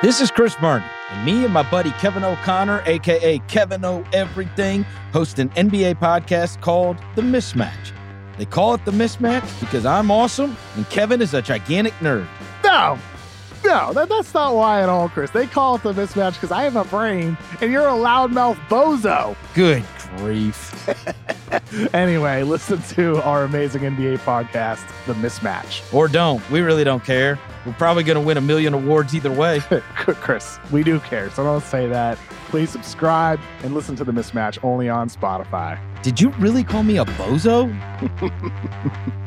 This is Chris Vernon, and me and my buddy Kevin O'Connor, aka Kevin O Everything, host an NBA podcast called The Mismatch. They call it The Mismatch because I'm awesome and Kevin is a gigantic nerd. No, no, that, that's not why at all, Chris. They call it the mismatch because I have a brain and you're a loudmouth bozo. Good grief. anyway, listen to our amazing NBA podcast, The Mismatch. Or don't. We really don't care. We're probably going to win a million awards either way. Chris, we do care, so don't say that. Please subscribe and listen to The Mismatch only on Spotify. Did you really call me a bozo?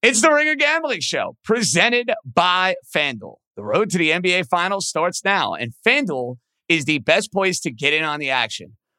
It's the Ringer Gambling Show, presented by FanDuel. The road to the NBA Finals starts now, and FanDuel is the best place to get in on the action.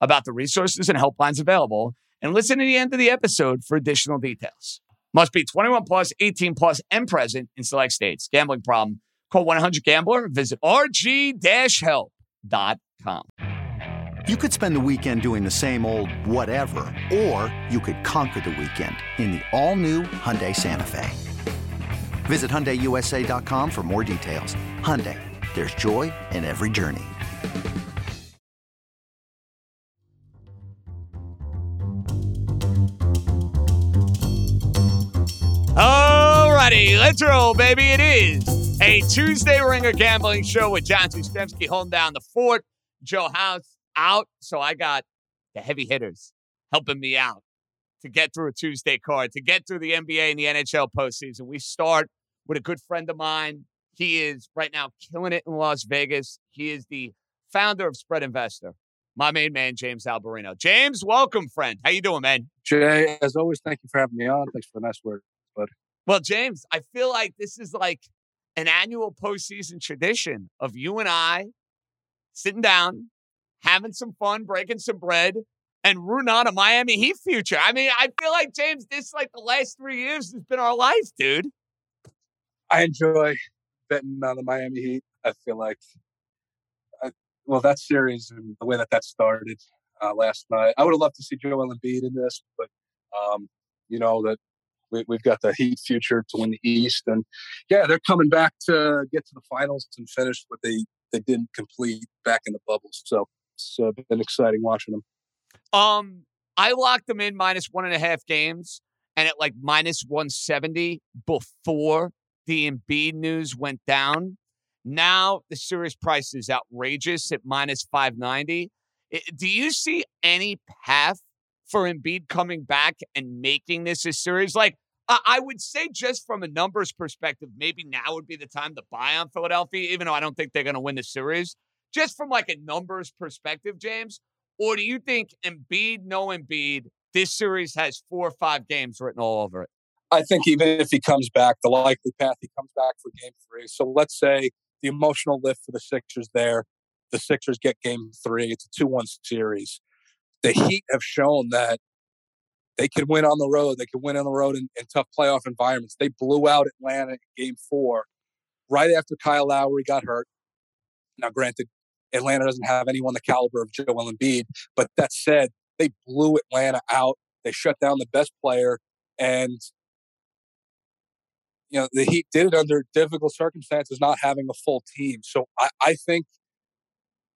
about the resources and helplines available and listen to the end of the episode for additional details. Must be 21 plus, 18 plus, and present in select states. Gambling problem? Call 1-800-GAMBLER. Visit rg-help.com. You could spend the weekend doing the same old whatever, or you could conquer the weekend in the all-new Hyundai Santa Fe. Visit HyundaiUSA.com for more details. Hyundai, there's joy in every journey. Alrighty, let's roll, baby. It is a Tuesday Ringer Gambling Show with John Jastremski holding down the fort. Joe House out, so I got the heavy hitters helping me out to get through a Tuesday card, to get through the NBA and the NHL postseason. We start with a good friend of mine. He is right now killing it in Las Vegas. He is the founder of Spread Investor. My main man, James Alberino. James, welcome, friend. How you doing, man? Jay, as always, thank you for having me on. Thanks for the nice word, Well, James, I feel like this is like an annual postseason tradition of you and I sitting down, having some fun, breaking some bread, and rooting on a Miami Heat future. I mean, I feel like James, this like the last three years has been our life, dude. I enjoy betting on the Miami Heat. I feel like, I, well, that series and the way that that started uh, last night, I would have loved to see Joel Embiid in this, but um, you know that we, have got the Heat future to win the East, and yeah, they're coming back to get to the finals and finish what they they didn't complete back in the bubbles. So it's uh, been exciting watching them. Um, I locked them in minus one and a half games, and at like minus one seventy before the Embiid news went down. Now the series price is outrageous at minus 590. Do you see any path for Embiid coming back and making this a series? Like, I would say, just from a numbers perspective, maybe now would be the time to buy on Philadelphia, even though I don't think they're going to win the series. Just from like a numbers perspective, James, or do you think Embiid, no Embiid, this series has four or five games written all over it? I think even if he comes back, the likely path he comes back for game three. So let's say the emotional lift for the Sixers there, the Sixers get game three. It's a 2 1 series. The Heat have shown that they can win on the road. They can win on the road in, in tough playoff environments. They blew out Atlanta in game four right after Kyle Lowry got hurt. Now, granted, Atlanta doesn't have anyone the caliber of Joel Embiid, but that said, they blew Atlanta out. They shut down the best player, and you know the Heat did it under difficult circumstances, not having a full team. So I, I think,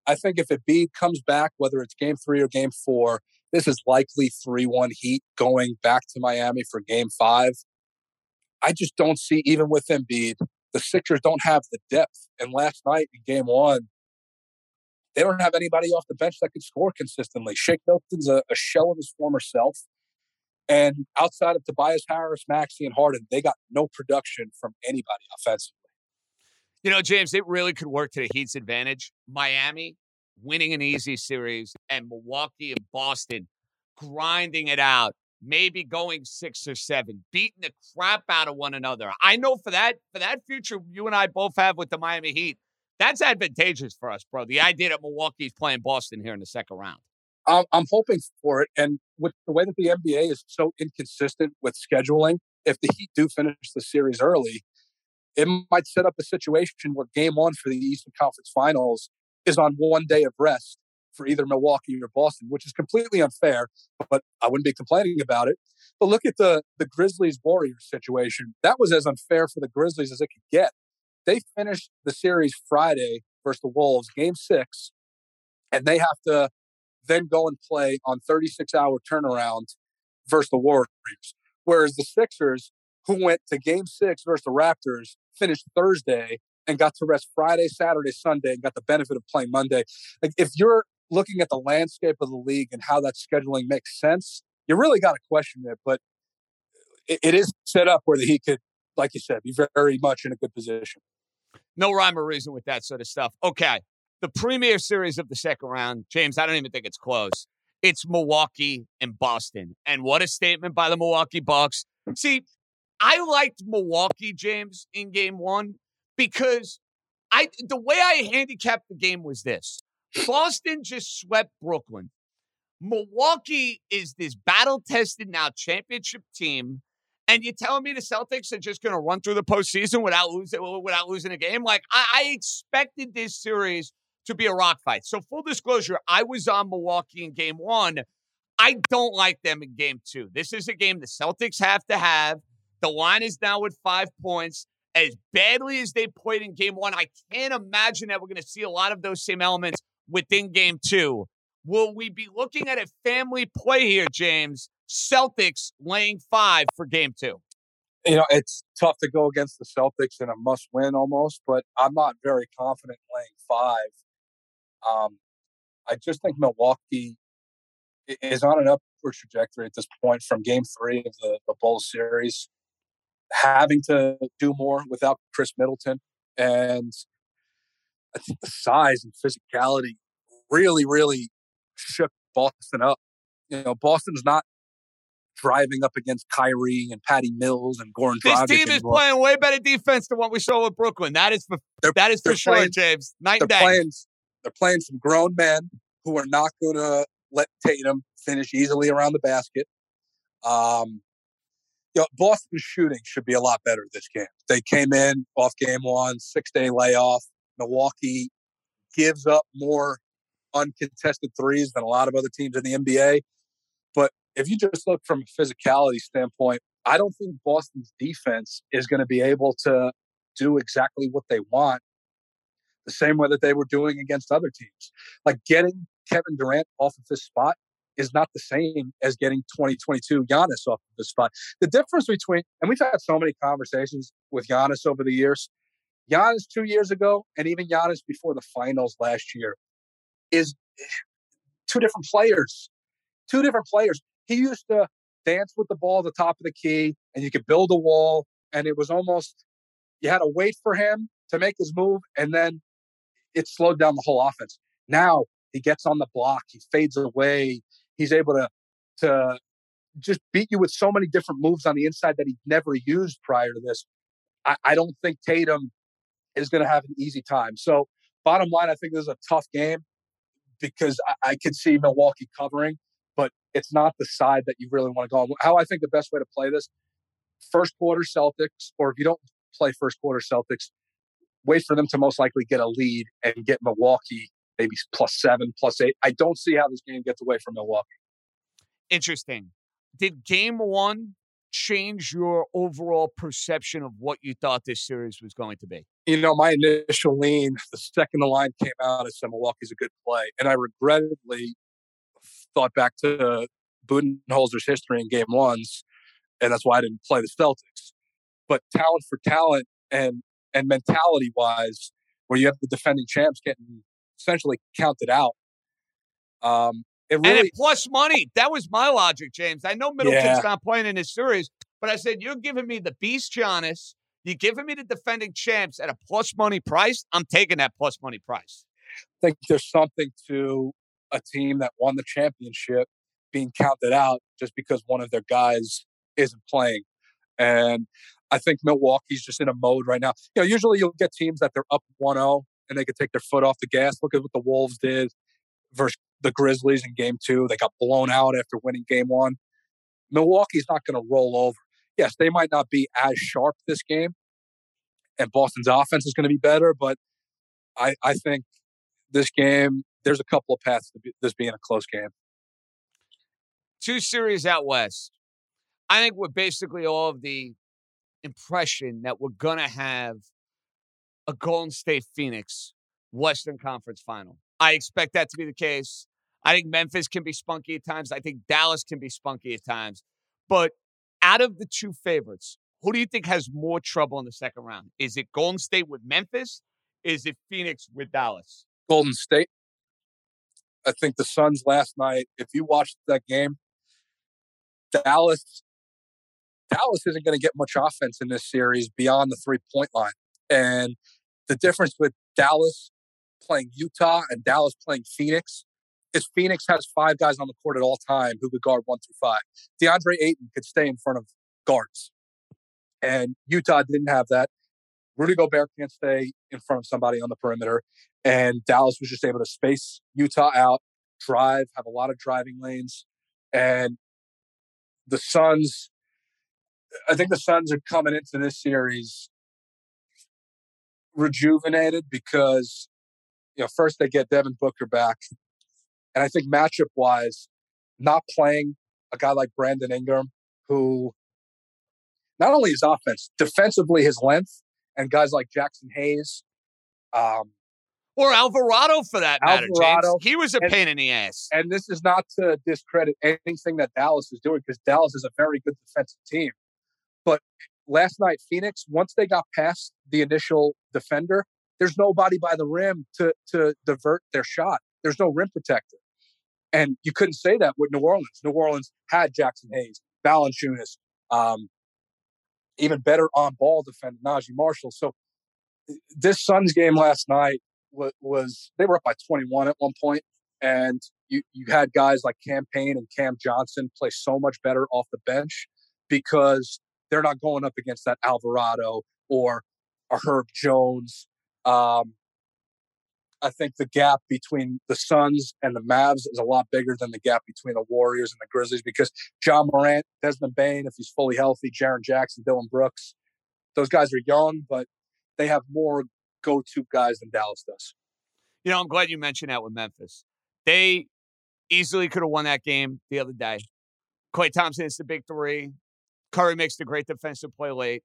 I think if Embiid comes back, whether it's Game Three or Game Four, this is likely three-one Heat going back to Miami for Game Five. I just don't see even with Embiid, the Sixers don't have the depth. And last night in Game One, they don't have anybody off the bench that can score consistently. Shake Milton's a, a shell of his former self. And outside of Tobias Harris, Maxey, and Harden, they got no production from anybody offensively. You know, James, it really could work to the Heat's advantage. Miami winning an easy series and Milwaukee and Boston grinding it out maybe going six or seven, beating the crap out of one another. I know for that for that future you and I both have with the Miami Heat, that's advantageous for us, bro. The idea that Milwaukee's playing Boston here in the second round. I'm, I'm hoping for it, and with the way that the NBA is so inconsistent with scheduling, if the Heat do finish the series early, it might set up a situation where Game One for the Eastern Conference Finals is on one day of rest for either Milwaukee or Boston, which is completely unfair, but I wouldn't be complaining about it. But look at the the Grizzlies Warriors situation. That was as unfair for the Grizzlies as it could get. They finished the series Friday versus the Wolves, game six, and they have to then go and play on 36 hour turnaround versus the Warriors. Whereas the Sixers, who went to game six versus the Raptors, finished Thursday and got to rest Friday, Saturday, Sunday, and got the benefit of playing Monday. Like if you're looking at the landscape of the league and how that scheduling makes sense, you really got to question it. But it, it is set up where he could, like you said, be very much in a good position. No rhyme or reason with that sort of stuff. Okay. The premier series of the second round, James, I don't even think it's close. It's Milwaukee and Boston. And what a statement by the Milwaukee Bucks. See, I liked Milwaukee, James, in game one because I the way I handicapped the game was this. Boston just swept Brooklyn. Milwaukee is this battle tested now championship team. And you're telling me the Celtics are just going to run through the postseason without losing without losing a game? Like I, I expected this series to be a rock fight. So full disclosure, I was on Milwaukee in game one. I don't like them in game two. This is a game the Celtics have to have. The line is now at five points. As badly as they played in game one, I can't imagine that we're going to see a lot of those same elements within game two. Will we be looking at a family play here, James? Celtics laying five for game two. You know, it's tough to go against the Celtics in a must win almost, but I'm not very confident laying five. Um, I just think Milwaukee is on an upward trajectory at this point from game three of the, the Bulls series, having to do more without Khris Middleton. And I think the size and physicality really, really shook Boston up. You know, Boston's not driving up against Kyrie and Patty Mills and Goran This Dragic team is anymore. playing way better defense than what we saw with Brooklyn. That is for They're- that is for sure, playing- James. Night They're and day. playing. They're playing some grown men who are not going to let Tatum finish easily around the basket. Um, you know, Boston's shooting should be a lot better this game. They came in off game one, six day layoff. Milwaukee gives up more uncontested threes than a lot of other teams in the NBA. But if you just look from a physicality standpoint, I don't think Boston's defense is going to be able to do exactly what they want the same way that they were doing against other teams. Like getting Kevin Durant off of his spot is not the same as getting 2022 Giannis off of the spot. The difference between, and we've had so many conversations with Giannis over the years. Giannis two years ago, and even Giannis before the finals last year, is eh, two different players. Two different players. He used to dance with the ball at the top of the key, and you could build a wall, and it was almost you had to wait for him to make his move, and then it slowed down the whole offense. Now he gets on the block, he fades away, he's able to to just beat you with so many different moves on the inside that he never used prior to this. I, I don't think Tatum is going to have an easy time. So, bottom line, I think this is a tough game because I, I could see Milwaukee covering, but it's not the side that you really want to go on. How I think the best way to play this first quarter Celtics, or if you don't play first quarter Celtics, wait for them to most likely get a lead and get Milwaukee maybe plus seven, plus eight. I don't see how this game gets away from Milwaukee. Interesting. Did game one change your overall perception of what you thought this series was going to be? You know, my initial lean, the second the line came out, I said Milwaukee's a good play. And I regrettably thought back to Budenholzer's history in game ones, and that's why I didn't play the Celtics. But talent for talent and and mentality wise, where you have the defending champs getting essentially counted out. Um, it And really plus money. That was my logic, James. I know Middleton's Yeah. not playing in this series, but I said, you're giving me the beast Giannis. You're giving me the defending champs at a plus money price. I'm taking that plus money price. I think there's something to a team that won the championship being counted out just because one of their guys isn't playing. And I think Milwaukee's just in a mode right now. You know, usually you'll get teams that they're up 1-0 and they could take their foot off the gas. Look at what the Wolves did versus the Grizzlies in game two. They got blown out after winning game one. Milwaukee's not going to roll over. Yes, they might not be as sharp this game, and Boston's offense is going to be better, but I, I think this game, there's a couple of paths to be, this being a close game. Two series out west. I think we're basically all of the impression that we're going to have a Golden State Phoenix Western Conference final. I expect that to be the case. I think Memphis can be spunky at times. I think Dallas can be spunky at times. But out of the two favorites, who do you think has more trouble in the second round? Is it Golden State with Memphis? Is it Phoenix with Dallas? Golden State. I think the Suns last night, if you watched that game, Dallas Dallas isn't going to get much offense in this series beyond the three point line. And the difference with Dallas playing Utah and Dallas playing Phoenix is Phoenix has five guys on the court at all time who could guard one through five. DeAndre Ayton could stay in front of guards. And Utah didn't have that. Rudy Gobert can't stay in front of somebody on the perimeter. And Dallas was just able to space Utah out, drive, have a lot of driving lanes. And the Suns, I think the Suns are coming into this series rejuvenated because, you know, first they get Devin Booker back. And I think matchup wise, not playing a guy like Brandon Ingram, who not only his offense, defensively his length, and guys like Jaxson Hayes, um, or Alvarado for that matter. Alvarado, James. He was a and, pain in the ass. And this is not to discredit anything that Dallas is doing because Dallas is a very good defensive team. But last night, Phoenix, once they got past the initial defender, there's nobody by the rim to to divert their shot. There's no rim protector. And you couldn't say that with New Orleans. New Orleans had Jaxson Hayes, Valanciunas, um, even better on ball defender, Naji Marshall. So this Suns game last night was, was, they were up by 21 at one point, and you you had guys like Cam Payne and Cam Johnson play so much better off the bench because they're not going up against that Alvarado or a Herb Jones. Um, I think the gap between the Suns and the Mavs is a lot bigger than the gap between the Warriors and the Grizzlies because Ja Morant, Desmond Bane, if he's fully healthy, Jaren Jackson, Dillon Brooks, those guys are young, but they have more go to guys than Dallas does. You know, I'm glad you mentioned that with Memphis. They easily could have won that game the other day. Klay Thompson is the big three. Curry makes the great defensive play late.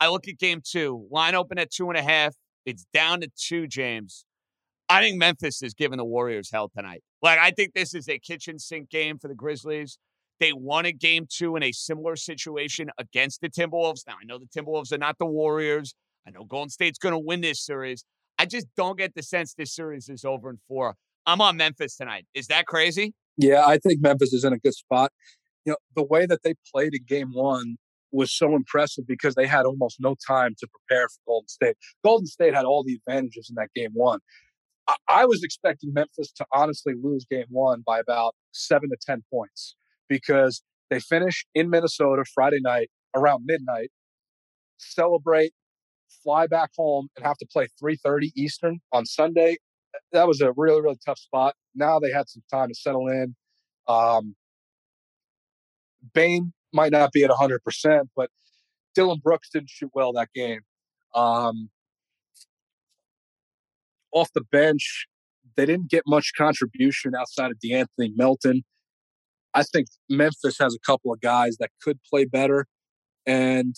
I look at game two, line open at two and a half. It's down to two, James. I think Memphis is giving the Warriors hell tonight. Like, I think this is a kitchen sink game for the Grizzlies. They won a game two in a similar situation against the Timberwolves. Now, I know the Timberwolves are not the Warriors. I know Golden State's going to win this series. I just don't get the sense this series is over in four. I'm on Memphis tonight. Is that crazy? Yeah, I think Memphis is in a good spot. You know, the way that they played in game one was so impressive because they had almost no time to prepare for Golden State. Golden State had all the advantages in that game one. I, I was expecting Memphis to honestly lose game one by about seven to 10 points because they finish in Minnesota Friday night around midnight, celebrate, fly back home, and have to play 3:30 Eastern on Sunday. That was a really really tough spot. Now they had some time to settle in. Um, Bane might not be at 100%, but Dillon Brooks didn't shoot well that game. Um, off the bench, they didn't get much contribution outside of De'Anthony Melton. I think Memphis has a couple of guys that could play better. And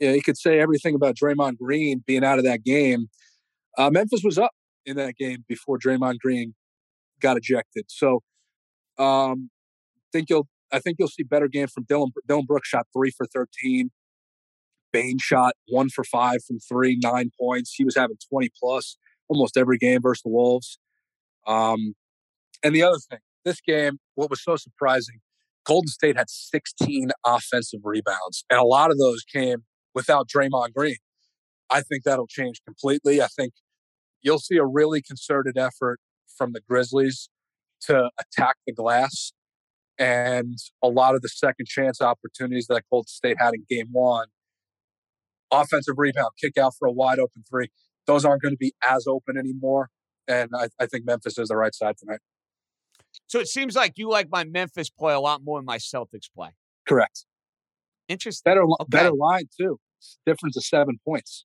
yeah, you could say everything about Draymond Green being out of that game. Uh, Memphis was up in that game before Draymond Green got ejected. So um, think you'll I think you'll see better game from Dillon. Dillon Brooks shot three for 13. Bane shot one for five from three, nine points. He was having 20 plus almost every game versus the Wolves. Um, and the other thing, this game, what was so surprising, Golden State had 16 offensive rebounds, and a lot of those came without Draymond Green. I think that'll change completely. I think you'll see a really concerted effort from the Grizzlies to attack the glass. And a lot of the second chance opportunities that Golden State had in game one, offensive rebound, kick out for a wide open three, those aren't going to be as open anymore. And I, I think Memphis is the right side tonight. So it seems like you like my Memphis play a lot more than my Celtics play. Correct. Interesting. Better, Okay. better line too. Difference of seven points.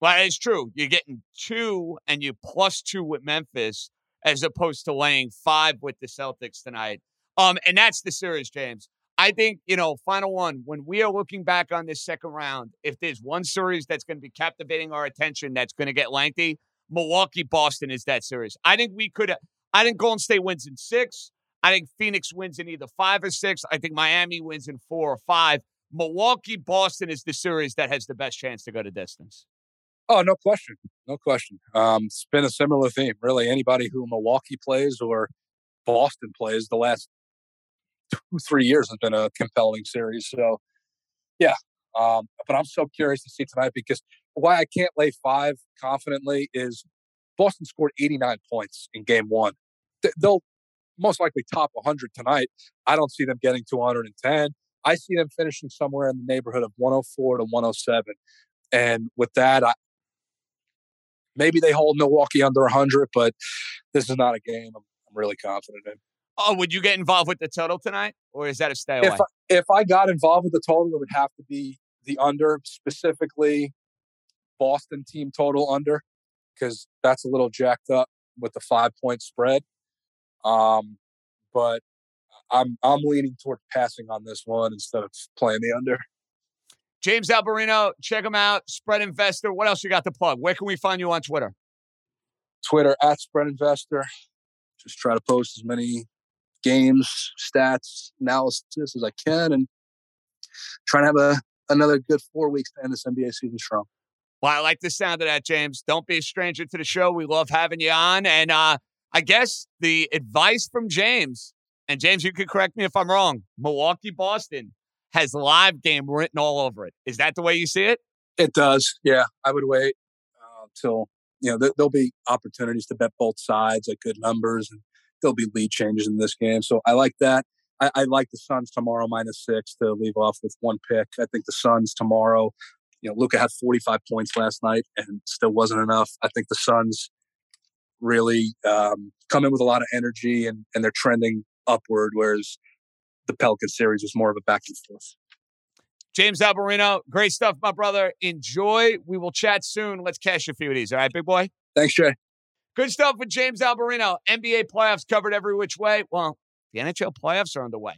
Well, it's true. You're getting two and you plus two with Memphis as opposed to laying five with the Celtics tonight. Um, and that's the series, James. I think, you know, final one, when we are looking back on this second round, if there's one series that's going to be captivating our attention that's going to get lengthy, Milwaukee Boston is that series. I think we could I think Golden State wins in six. I think Phoenix wins in either five or six. I think Miami wins in four or five. Milwaukee Boston is the series that has the best chance to go to distance. Oh, no question. No question. Um, it's been a similar theme. Really, anybody who Milwaukee plays or Boston plays the last two, three years has been a compelling series. So, yeah. Um, but I'm so curious to see tonight because why I can't lay five confidently is Boston scored 89 points in game one. They'll most likely top 100 tonight. I don't see them getting to 110. I see them finishing somewhere in the neighborhood of 104 to 107. And with that, I, maybe they hold Milwaukee under 100, but this is not a game I'm, I'm really confident in. Oh, would you get involved with the total tonight, or is that a stay away? If I, if I got involved with the total, it would have to be the under, specifically Boston team total under, because that's a little jacked up with the five point spread. Um, but I'm I'm leaning toward passing on this one instead of playing the under. James Alberino, check him out. Spread Investor. What else you got to plug? Where can we find you on Twitter? Twitter at Spread Investor. Just try to post as many games, stats, analysis as I can, and trying to have a another good four weeks to end this NBA season strong. Well, I like the sound of that, James. Don't be a stranger to the show. We love having you on. And uh, I guess the advice from James, and James, you could correct me if I'm wrong. Milwaukee Boston has live game written all over it. Is that the way you see it? It does. Yeah, I would wait uh, till you know th- there'll be opportunities to bet both sides at good numbers, and there'll be lead changes in this game. So I like that. I, I like the Suns tomorrow minus six to leave off with one pick. I think the Suns tomorrow. You know, Luka had 45 points last night and still wasn't enough. I think the Suns really um, come in with a lot of energy and, and they're trending upward, whereas the Pelican series was more of a back and forth. James Alberino, great stuff, my brother. Enjoy. We will chat soon. Let's cash a few of these. All right, big boy? Thanks, Jay. Good stuff with James Alberino. NBA playoffs covered every which way. Well, the NHL playoffs are underway.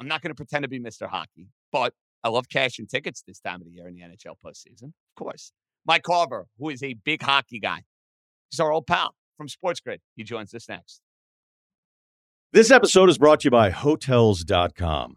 I'm not going to pretend to be Mr. Hockey, but I love cashing tickets this time of the year in the NHL postseason. Of course. Mike Carver, who is a big hockey guy, he's our old pal from SportsGrid. He joins us next. This episode is brought to you by Hotels.com.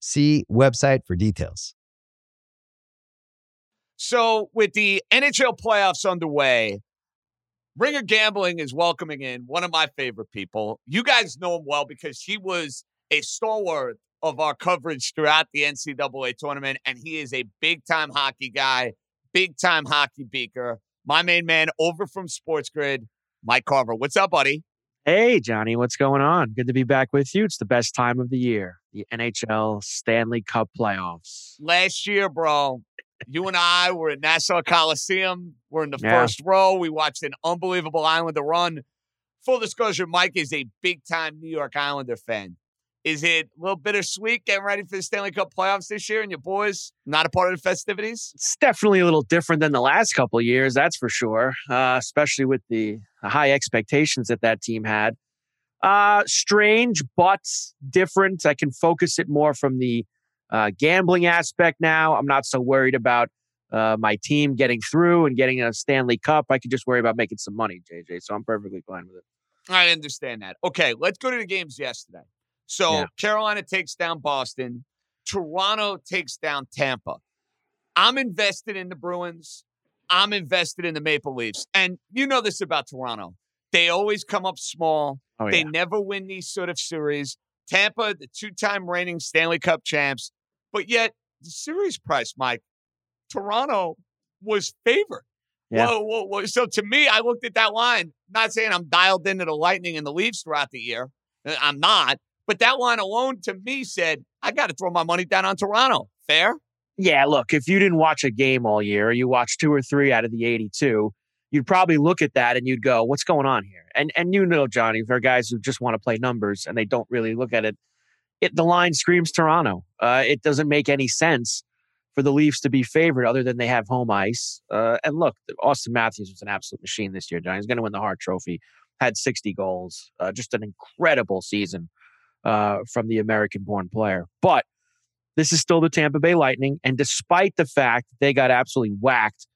See website for details. So, with the NHL playoffs underway, Ringer Gambling is welcoming in one of my favorite people. You guys know him well because he was a stalwart of our coverage throughout the NCAA tournament, and he is a big time hockey guy, big time hockey beaker, my main man over from SportsGrid, Mike Carver. What's up, buddy? Hey, Johnny, what's going on? Good to be back with you. It's the best time of the year, the NHL Stanley Cup playoffs. Last year, bro, you and I were at Nassau Coliseum. We're in the Yeah. first row. We watched an unbelievable Islander run. Full disclosure, Mike is a big time New York Islander fan. Is it a little bittersweet getting ready for the Stanley Cup playoffs this year and your boys not a part of the festivities? It's definitely a little different than the last couple of years, that's for sure, uh, especially with the high expectations that that team had. Uh, strange, but different. I can focus it more from the uh, gambling aspect now. I'm not so worried about uh, my team getting through and getting a Stanley Cup. I could just worry about making some money, JJ. So I'm perfectly fine with it. I understand that. Okay, let's go to the games yesterday. So Yeah. Carolina takes down Boston. Toronto takes down Tampa. I'm invested in the Bruins. I'm invested in the Maple Leafs. And you know this about Toronto. They always come up small. Oh, they never win these sort of series. Tampa, the two time reigning Stanley Cup champs. But yet, the series price, Mike, Toronto was favored. Yeah. Whoa, whoa, whoa. So to me, I looked at that line, not saying I'm dialed into the Lightning and the Leafs throughout the year. Uh, I'm not. But that line alone to me said, I got to throw my money down on Toronto. Fair? Yeah, look, if you didn't watch a game all year, you watched two or three out of the 82, you'd probably look at that and you'd go, what's going on here? And and you know, Johnny, there are guys who just want to play numbers and they don't really look at it. It the line screams Toronto. Uh, it doesn't make any sense for the Leafs to be favored other than they have home ice. Uh, and look, Auston Matthews was an absolute machine this year, Johnny. He's going to win the Hart Trophy, had 60 goals, uh, just an incredible season uh, from the American born player. But this is still the Tampa Bay Lightning. And despite the fact they got absolutely whacked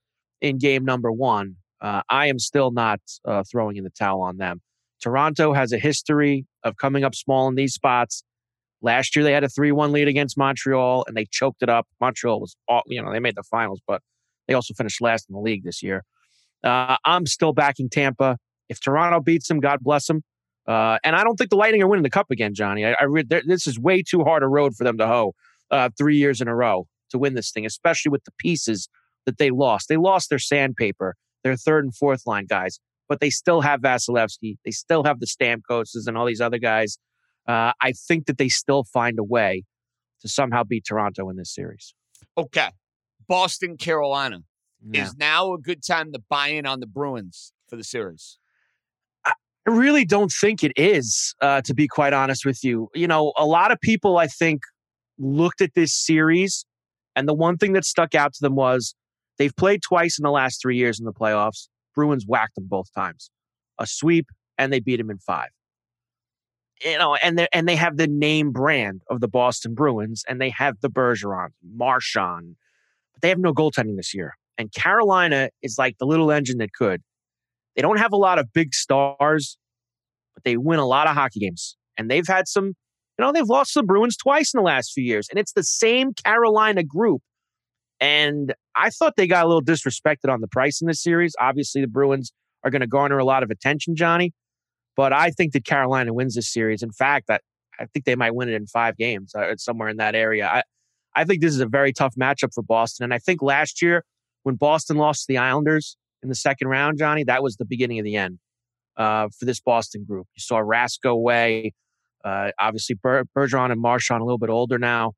in game number one, uh, I am still not uh, throwing in the towel on them. Toronto has a history of coming up small in these spots. Last year, they had a 3 1 lead against Montreal and they choked it up. Montreal was, all, you know, they made the finals, but they also finished last in the league this year. Uh, I'm still backing Tampa. If Toronto beats them, God bless them. Uh, and I don't think the Lightning are winning the cup again, Johnny. I, I read this is way too hard a road for them to hoe uh, three years in a row to win this thing, especially with the pieces that they lost. They lost their sandpaper, their third and fourth line guys, but they still have Vasilevskiy. They still have the Stamkoses and all these other guys. Uh, I think that they still find a way to somehow beat Toronto in this series. Okay. Boston, Carolina. Yeah. Is now a good time to buy in on the Bruins for the series? I really don't think it is, uh, to be quite honest with you. You know, a lot of people, I think, looked at this series, and the one thing that stuck out to them was they've played twice in the last three years in the playoffs. Bruins whacked them both times, a sweep, and they beat them in five. You know, and they and they have the name brand of the Boston Bruins, and they have the Bergeron, Marchand, but they have no goaltending this year. And Carolina is like the little engine that could. They don't have a lot of big stars, but they win a lot of hockey games. And they've had some, you know, they've lost to the Bruins twice in the last few years. And it's the same Carolina group. And I thought they got a little disrespected on the price in this series. Obviously, the Bruins are going to garner a lot of attention, Johnny. But I think that Carolina wins this series. In fact, I, I think they might win it in five games, uh, somewhere in that area. I, I think this is a very tough matchup for Boston. And I think last year, when Boston lost to the Islanders in the second round, Johnny, that was the beginning of the end uh, for this Boston group. You saw Rask go away. Uh, obviously, Ber- Bergeron and Marchand a little bit older now.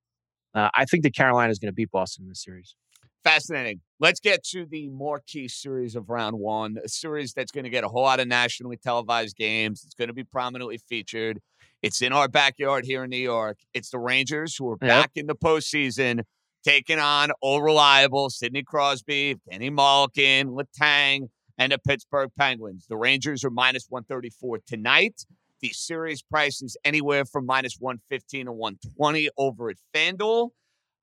Uh, I think that Carolina is going to beat Boston in this series. Fascinating. Let's get to the marquee series of round one, a series that's going to get a whole lot of nationally televised games. It's going to be prominently featured. It's in our backyard here in New York. It's the Rangers who are Yep. back in the postseason, taking on all reliable Sidney Crosby, Geno Malkin, Letang, and the Pittsburgh Penguins. The Rangers are minus 134 tonight. The series price is anywhere from minus 115 to 120 over at FanDuel.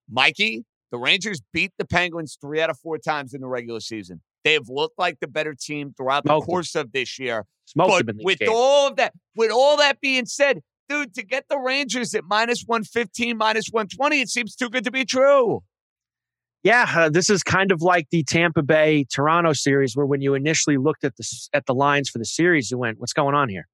Mikey, the Rangers beat the Penguins three out of four times in the regular season. They have looked like the better team throughout the Smoked 'em. course of this year. Smoked but them with games. all of that, with all that being said, dude, to get the Rangers at minus 115, minus 120, it seems too good to be true. Yeah, uh, this is kind of like the Tampa Bay Toronto series, where when you initially looked at the at the lines for the series, you went, "What's going on here?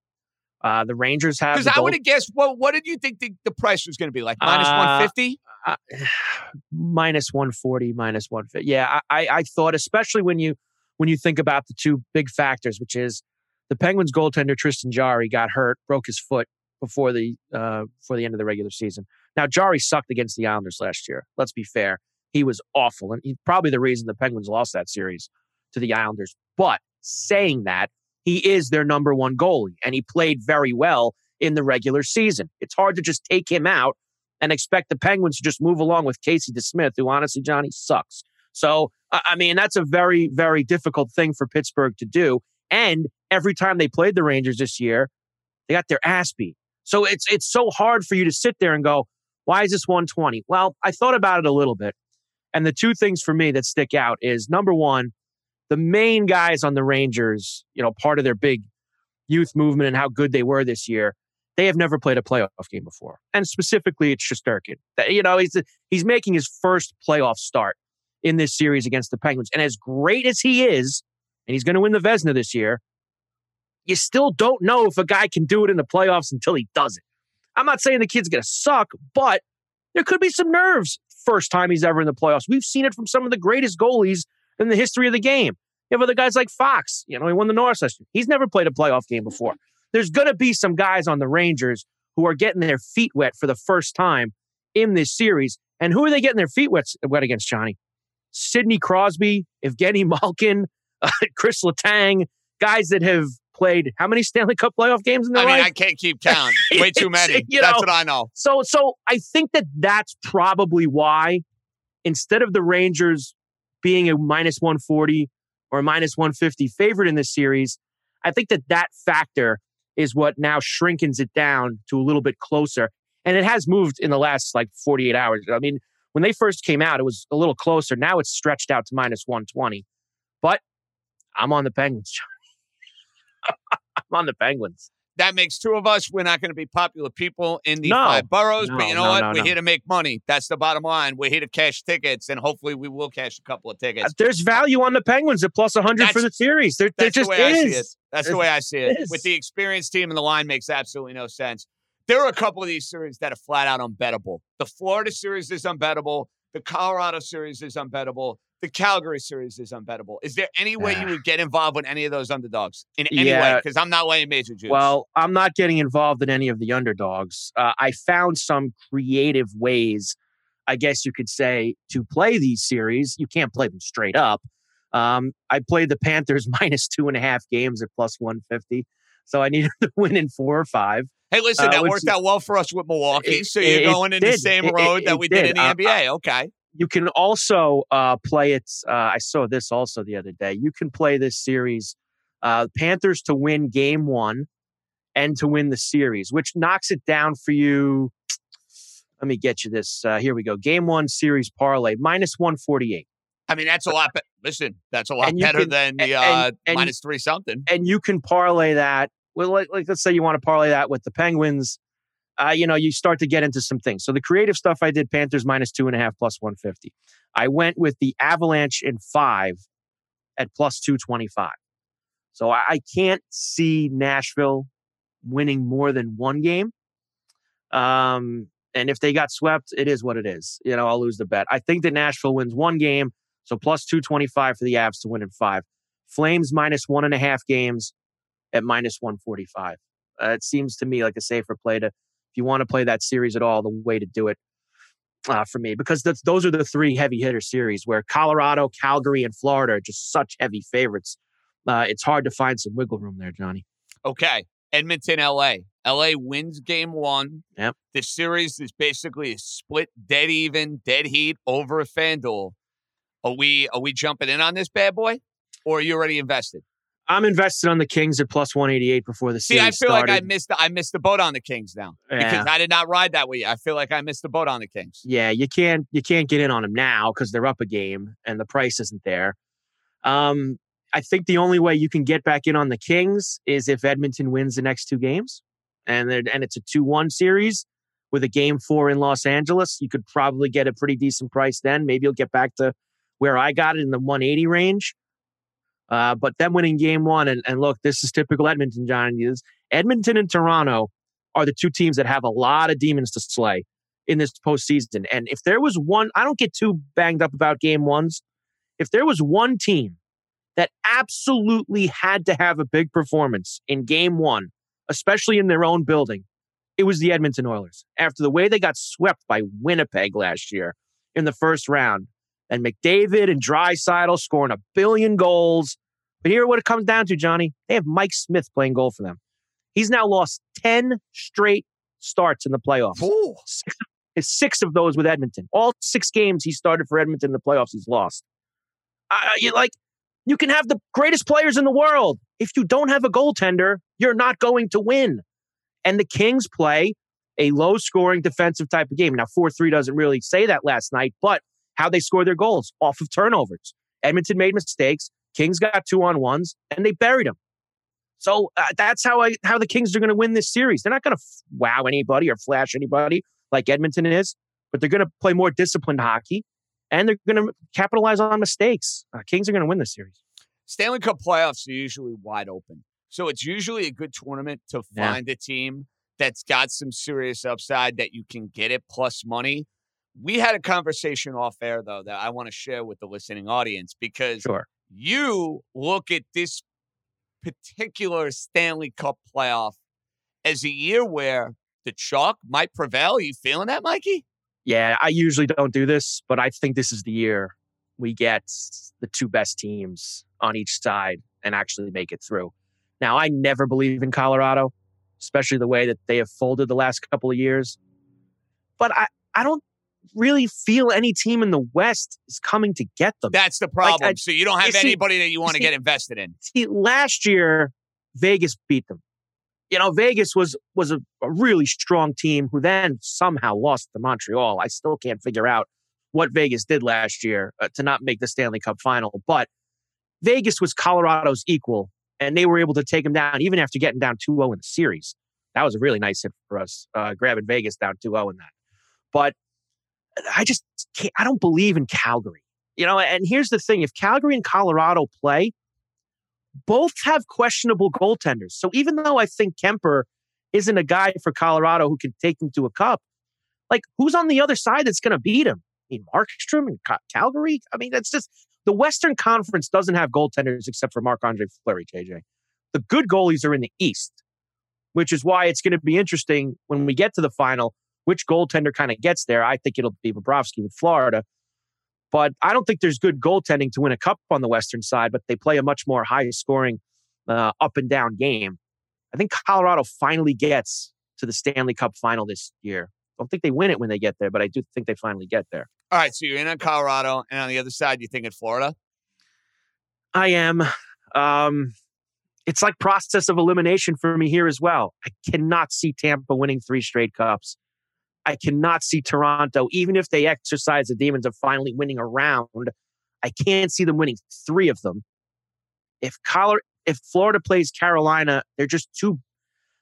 Uh, the Rangers have Because I would have guessed. What What did you think the, the price was going to be? Like minus Uh, one fifty? uh, minus 140 minus 150 yeah I, I i thought especially when you when you think about the two big factors which is the penguins goaltender tristan jarry got hurt broke his foot before the uh the end of the regular season now jarry sucked against the islanders last year let's be fair he was awful and he's probably the reason the penguins lost that series to the islanders but saying that he is their number one goalie and he played very well in the regular season it's hard to just take him out and expect the Penguins to just move along with Casey DeSmith, who honestly, Johnny, sucks. So, I mean, that's a very, very difficult thing for Pittsburgh to do. And every time they played the Rangers this year, they got their ass beat. So it's it's so hard for you to sit there and go, why is this 120? Well, I thought about it a little bit. And the two things for me that stick out is number one, the main guys on the Rangers, you know, part of their big youth movement and how good they were this year, they have never played a playoff game before. And specifically, it's Shesterkin. That- You know, he's he's making his first playoff start in this series against the Penguins. And as great as he is, and he's going to win the Vezina this year, you still don't know if a guy can do it in the playoffs until he does it. I'm not saying the kid's going to suck, but there could be some nerves first time he's ever in the playoffs. We've seen it from some of the greatest goalies in the history of the game. You have other guys like Fox. You know, he won the Norris last year. He's never played a playoff game before. There's going to be some guys on the Rangers who are getting their feet wet for the first time in this series. And who are they getting their feet wet, wet against, Johnny? Sidney Crosby, Evgeny Malkin, uh, Chris Letang, guys that have played how many Stanley Cup playoff games in their I mean, life? I can't keep count. Way too many. You That's know, what I know. So, so I think that that's probably why, instead of the Rangers being a minus 140 or a minus 150 favorite in this series, I think that that factor is what now shrinkens it down to a little bit closer. And it has moved in the last like 48 hours. I mean, when they first came out, it was a little closer. Now it's stretched out to minus 120. But I'm on the Penguins. I'm on the Penguins. That makes two of us. We're not going to be popular people in the No. five boroughs, but you know no, what? no, We're no. here to make money. That's the bottom line. We're here to cash tickets, and hopefully, we will cash a couple of tickets. Uh, There's value on the Penguins at plus 100 for the series. There, there That's the just way I see it. is. That's the way I see it. is. With the experienced team and the line makes absolutely no sense. There are a couple of these series that are flat out unbettable. The Florida series is unbettable. The Colorado series is unbettable. The Calgary series is unbettable. Is there any way you would get involved with any of those underdogs in any way? Because I'm not laying major juice. Well, I'm not getting involved in any of the underdogs. Uh, I found some creative ways, I guess you could say, to play these series. You can't play them straight up. Um, I played the Panthers minus two and a half games at plus 150. So I needed to win in four or five. hey, listen, uh, that worked out well for us with Milwaukee. It- so you're it going in the same road it- that we did, did. in the Uh, NBA. okay. You can also uh, play it. Uh, I saw this also the other day. You can play this series, uh, Panthers to win game one and to win the series, which knocks it down for you. Let me get you this. Uh, here we go. Game one series parlay minus 148. I mean, that's a lot. Be- listen, that's a lot better can- than the and- uh, and- minus three something. And you can parlay that. Well, like, like let's say you want to parlay that with the Penguins. Uh, you know, you start to get into some things. So the creative stuff I did Panthers minus two and a half plus 150. I went with the Avalanche in five at plus 225. So I, can't see Nashville winning more than one game. Um, and if they got swept, it is what it is. You know, I'll lose the bet. I think that Nashville wins one game. So plus 225 for the Avs to win in five. Flames minus one and a half games at minus 145. Uh, it seems to me like a safer play to, if you want to play that series at all, the way to do it uh, for me, because that's, those are the three heavy hitter series where Colorado, Calgary, and Florida are just such heavy favorites. Uh, it's hard to find some wiggle room there, Johnny. Okay. Edmonton, LA. LA wins game one. Yep. The series is basically a split dead even, dead heat over a FanDuel. Are we are we jumping in on this bad boy? Or are you already invested? I'm invested on the Kings at plus 188 before the season. See, I feel started. like I missed the, I missed the boat on the Kings now. Yeah. Because I did not ride that way. I feel like I missed the boat on the Kings. Yeah, you can't you can't get in on them now because they're up a game and the price isn't there. Um, I think the only way you can get back in on the Kings is if Edmonton wins the next two games, and and it's a two one series with a game four in Los Angeles. You could probably get a pretty decent price then. Maybe you'll get back to where I got it in the 180 range. Uh, but them winning game one, and, and look, this is typical Edmonton, Johnny. Is Edmonton and Toronto are the two teams that have a lot of demons to slay in this postseason. And if there was one, I don't get too banged up about game ones. If there was one team that absolutely had to have a big performance in game one, especially in their own building, it was the Edmonton Oilers. After the way they got swept by Winnipeg last year in the first round, and McDavid and Draisaitl scoring a billion goals. But here, what it comes down to, Johnny, they have Mike Smith playing goal for them. He's now lost 10 straight starts in the playoffs. Six, six of those with Edmonton. All six games he started for Edmonton in the playoffs, he's lost. Uh, you like, you can have the greatest players in the world. If you don't have a goaltender, you're not going to win. And the Kings play a low scoring defensive type of game. Now, 4 3 doesn't really say that last night, but how they score their goals off of turnovers. Edmonton made mistakes. Kings got two on ones and they buried them. So uh, that's how I how the Kings are going to win this series. They're not going to f- wow anybody or flash anybody like Edmonton is, but they're going to play more disciplined hockey and they're going to capitalize on mistakes. Uh, Kings are going to win this series. Stanley Cup playoffs are usually wide open. So it's usually a good tournament to find yeah. a team that's got some serious upside that you can get it plus money. We had a conversation off air though that I want to share with the listening audience because sure. you look at this particular Stanley Cup playoff as a year where the chalk might prevail. Are you feeling that, Mikey? Yeah, I usually don't do this, but I think this is the year we get the two best teams on each side and actually make it through. Now, I never believe in Colorado, especially the way that they have folded the last couple of years. But I, I don't really feel any team in the West is coming to get them. That's the problem. Like, I, so you don't have you anybody see, that you want to get invested in. See, last year Vegas beat them. You know, Vegas was was a, a really strong team who then somehow lost to Montreal. I still can't figure out what Vegas did last year uh, to not make the Stanley Cup final, but Vegas was Colorado's equal, and they were able to take them down even after getting down 2 0 in the series. That was a really nice hit for us, uh, grabbing Vegas down 2 0 in that. But I just can't, I don't believe in Calgary. You know, and here's the thing if Calgary and Colorado play, both have questionable goaltenders. So even though I think Kuemper isn't a guy for Colorado who can take them to a cup, like who's on the other side that's going to beat him? I mean, Markstrom and Calgary? I mean, that's just the Western Conference doesn't have goaltenders except for Marc Andre Fleury, KJ. The good goalies are in the East, which is why it's going to be interesting when we get to the final which goaltender kind of gets there. I think it'll be Bobrovsky with Florida. But I don't think there's good goaltending to win a cup on the Western side, but they play a much more high scoring, uh, up and down game. I think Colorado finally gets to the Stanley Cup final this year. I don't think they win it when they get there, but I do think they finally get there. All right. So you're in on Colorado, and on the other side, you think in Florida? I am. Um, it's like process of elimination for me here as well. I cannot see Tampa winning three straight cups. I cannot see Toronto, even if they exercise the demons of finally winning a round, I can't see them winning three of them. If Color, if Florida plays Carolina, they're just too,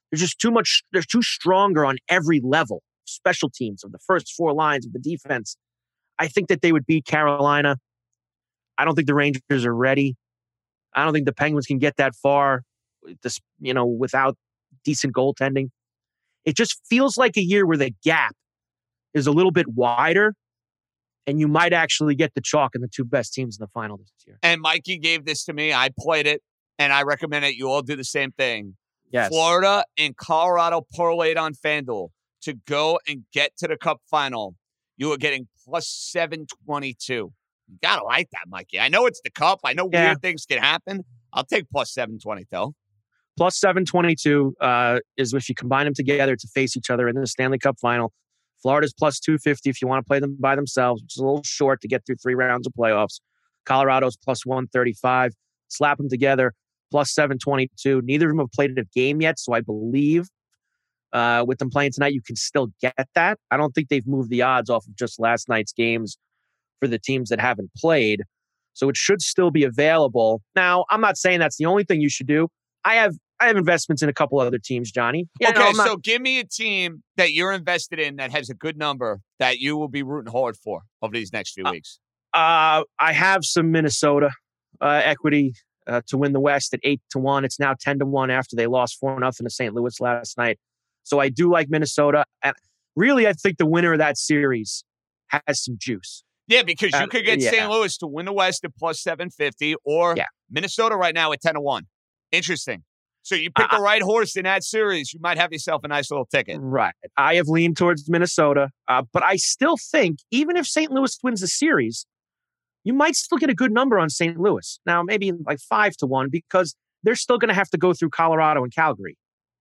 they're just too much. They're too stronger on every level. Special teams of the first four lines of the defense. I think that they would beat Carolina. I don't think the Rangers are ready. I don't think the Penguins can get that far. This, you know, without decent goaltending. It just feels like a year where the gap is a little bit wider and you might actually get the chalk and the two best teams in the final this year. And Mikey gave this to me. I played it and I recommend it. You all do the same thing. Yes. Florida and Colorado parlayed on FanDuel to go and get to the cup final. You are getting plus 722. You gotta like that, Mikey. I know it's the cup. I know yeah. weird things can happen. I'll take plus 722 plus 722 uh, is if you combine them together to face each other in the Stanley Cup final. Florida's plus 250 if you want to play them by themselves, which is a little short to get through three rounds of playoffs. Colorado's plus 135. Slap them together, plus 722. Neither of them have played a game yet, so I believe uh, with them playing tonight, you can still get that. I don't think they've moved the odds off of just last night's games for the teams that haven't played. So it should still be available. Now, I'm not saying that's the only thing you should do. I have I have investments in a couple other teams, Johnny. You okay, know, so give me a team that you're invested in that has a good number that you will be rooting hard for over these next few uh, weeks. Uh, I have some Minnesota uh, equity. uh, to win the West at eight to one. It's now ten to one after they lost four nothing to St. Louis last night. So I do like Minnesota, and really, I think the winner of that series has some juice. Yeah, because you Uh, could get yeah. St. Louis to win the West at plus 750 or Yeah. Minnesota right now at 10 to 1. Interesting. So you pick Uh, the right horse in that series, you might have yourself a nice little ticket. Right. I have leaned towards Minnesota, uh, but I still think even if St. Louis wins the series, you might still get a good number on St. Louis. Now, maybe like five to one because they're still going to have to go through Colorado and Calgary,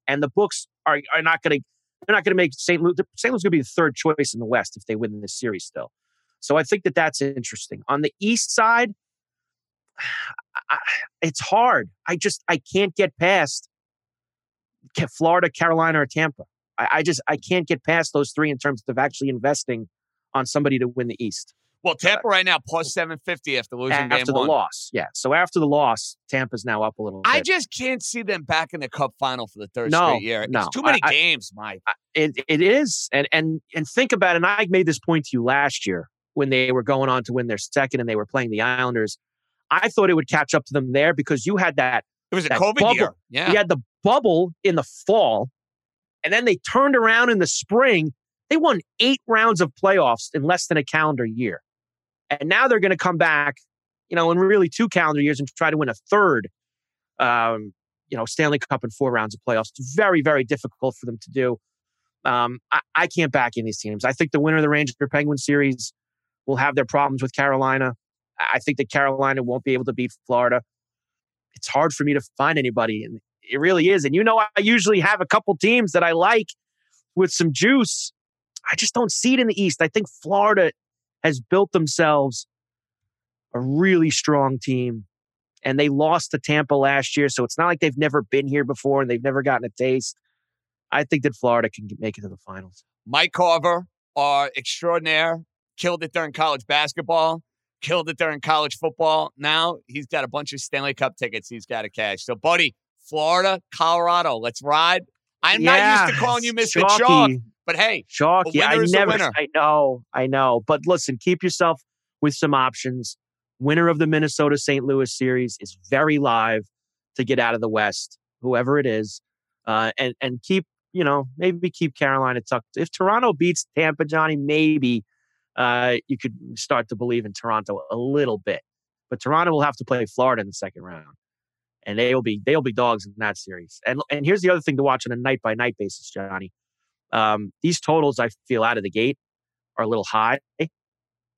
and the books are are not going to they're not going to make St. Louis. St. Louis going to be the third choice in the West if they win this series still. So I think that that's interesting. On the East side, I, it's hard. I just I can't get past Florida, Carolina, or Tampa. I, I just I can't get past those three in terms of actually investing on somebody to win the East Well, uh, Tampa right now plus 750 after losing after game the one. loss. Yeah. So after the loss, Tampa's now up a little bit. I just can't see them back in the cup final for the third No, straight year. no. It's too many I- I- games, Mike. it, it is and and and think about it and i made this point to you last year when they were going on to win their second and they were playing the islanders i thought it would catch up to them there because you had that It was a that COVID bubble- year. Yeah. you had the bubble in the fall and then they turned around in the spring they won eight rounds of playoffs in less than a calendar year and now they're going to come back you know in really two calendar years and try to win a third um, you know stanley cup in four rounds of playoffs it's very very difficult for them to do um, I, I can't back in these teams. I think the winner of the Ranger Penguin series will have their problems with Carolina. I think that Carolina won't be able to beat Florida. It's hard for me to find anybody, and it really is. And you know, I usually have a couple teams that I like with some juice. I just don't see it in the East. I think Florida has built themselves a really strong team, and they lost to Tampa last year, so it's not like they've never been here before and they've never gotten a taste. I think that Florida can make it to the finals. Mike Carver, our extraordinaire, killed it during college basketball, killed it during college football. Now he's got a bunch of Stanley Cup tickets he's got to cash. So, buddy, Florida, Colorado, let's ride. I'm not used to calling you Mr. Chalk, but hey, Chalky. A I never. I know. I know. But listen, keep yourself with some options. Winner of the Minnesota St. Louis series is very live to get out of the West, whoever it is, uh, and and keep you know maybe keep Carolina tucked. If Toronto beats Tampa, Johnny, maybe uh, you could start to believe in Toronto a little bit. But Toronto will have to play Florida in the second round, and they will be they will be dogs in that series. And and here's the other thing to watch on a night by night basis, Johnny. Um, these totals I feel out of the gate are a little high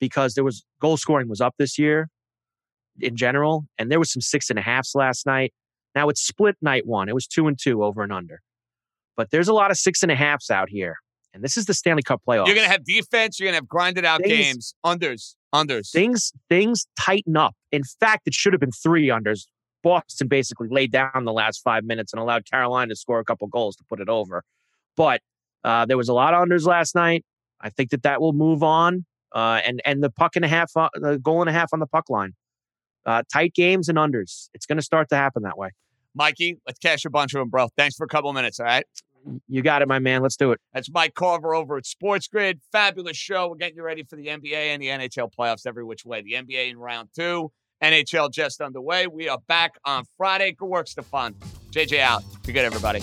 because there was goal scoring was up this year in general, and there was some six and a halfs last night. Now it's split night one. It was two and two over and under, but there's a lot of six and a halfs out here, and this is the Stanley Cup playoffs. you're going to have defense, you're going to have grinded out Things- games, unders, unders. things things tighten up. In fact, it should have been three unders. Boston basically laid down the last five minutes and allowed Carolina to score a couple goals to put it over. But uh, there was a lot of unders last night. I think that that will move on. Uh, and and the puck and a half, uh, the goal and a half on the puck line. Uh, tight games and unders. It's going to start to happen that way. Mikey, let's cash a bunch of them, bro. Thanks for a couple minutes, all right? You got it, my man. Let's do it. That's Mike Carver over at SportsGrid. Fabulous show. We're getting you ready for the NBA and the NHL playoffs every which way. The NBA in round two, NHL just underway. We are back on Friday. Good work, Stefan. JJ out. Be good, everybody.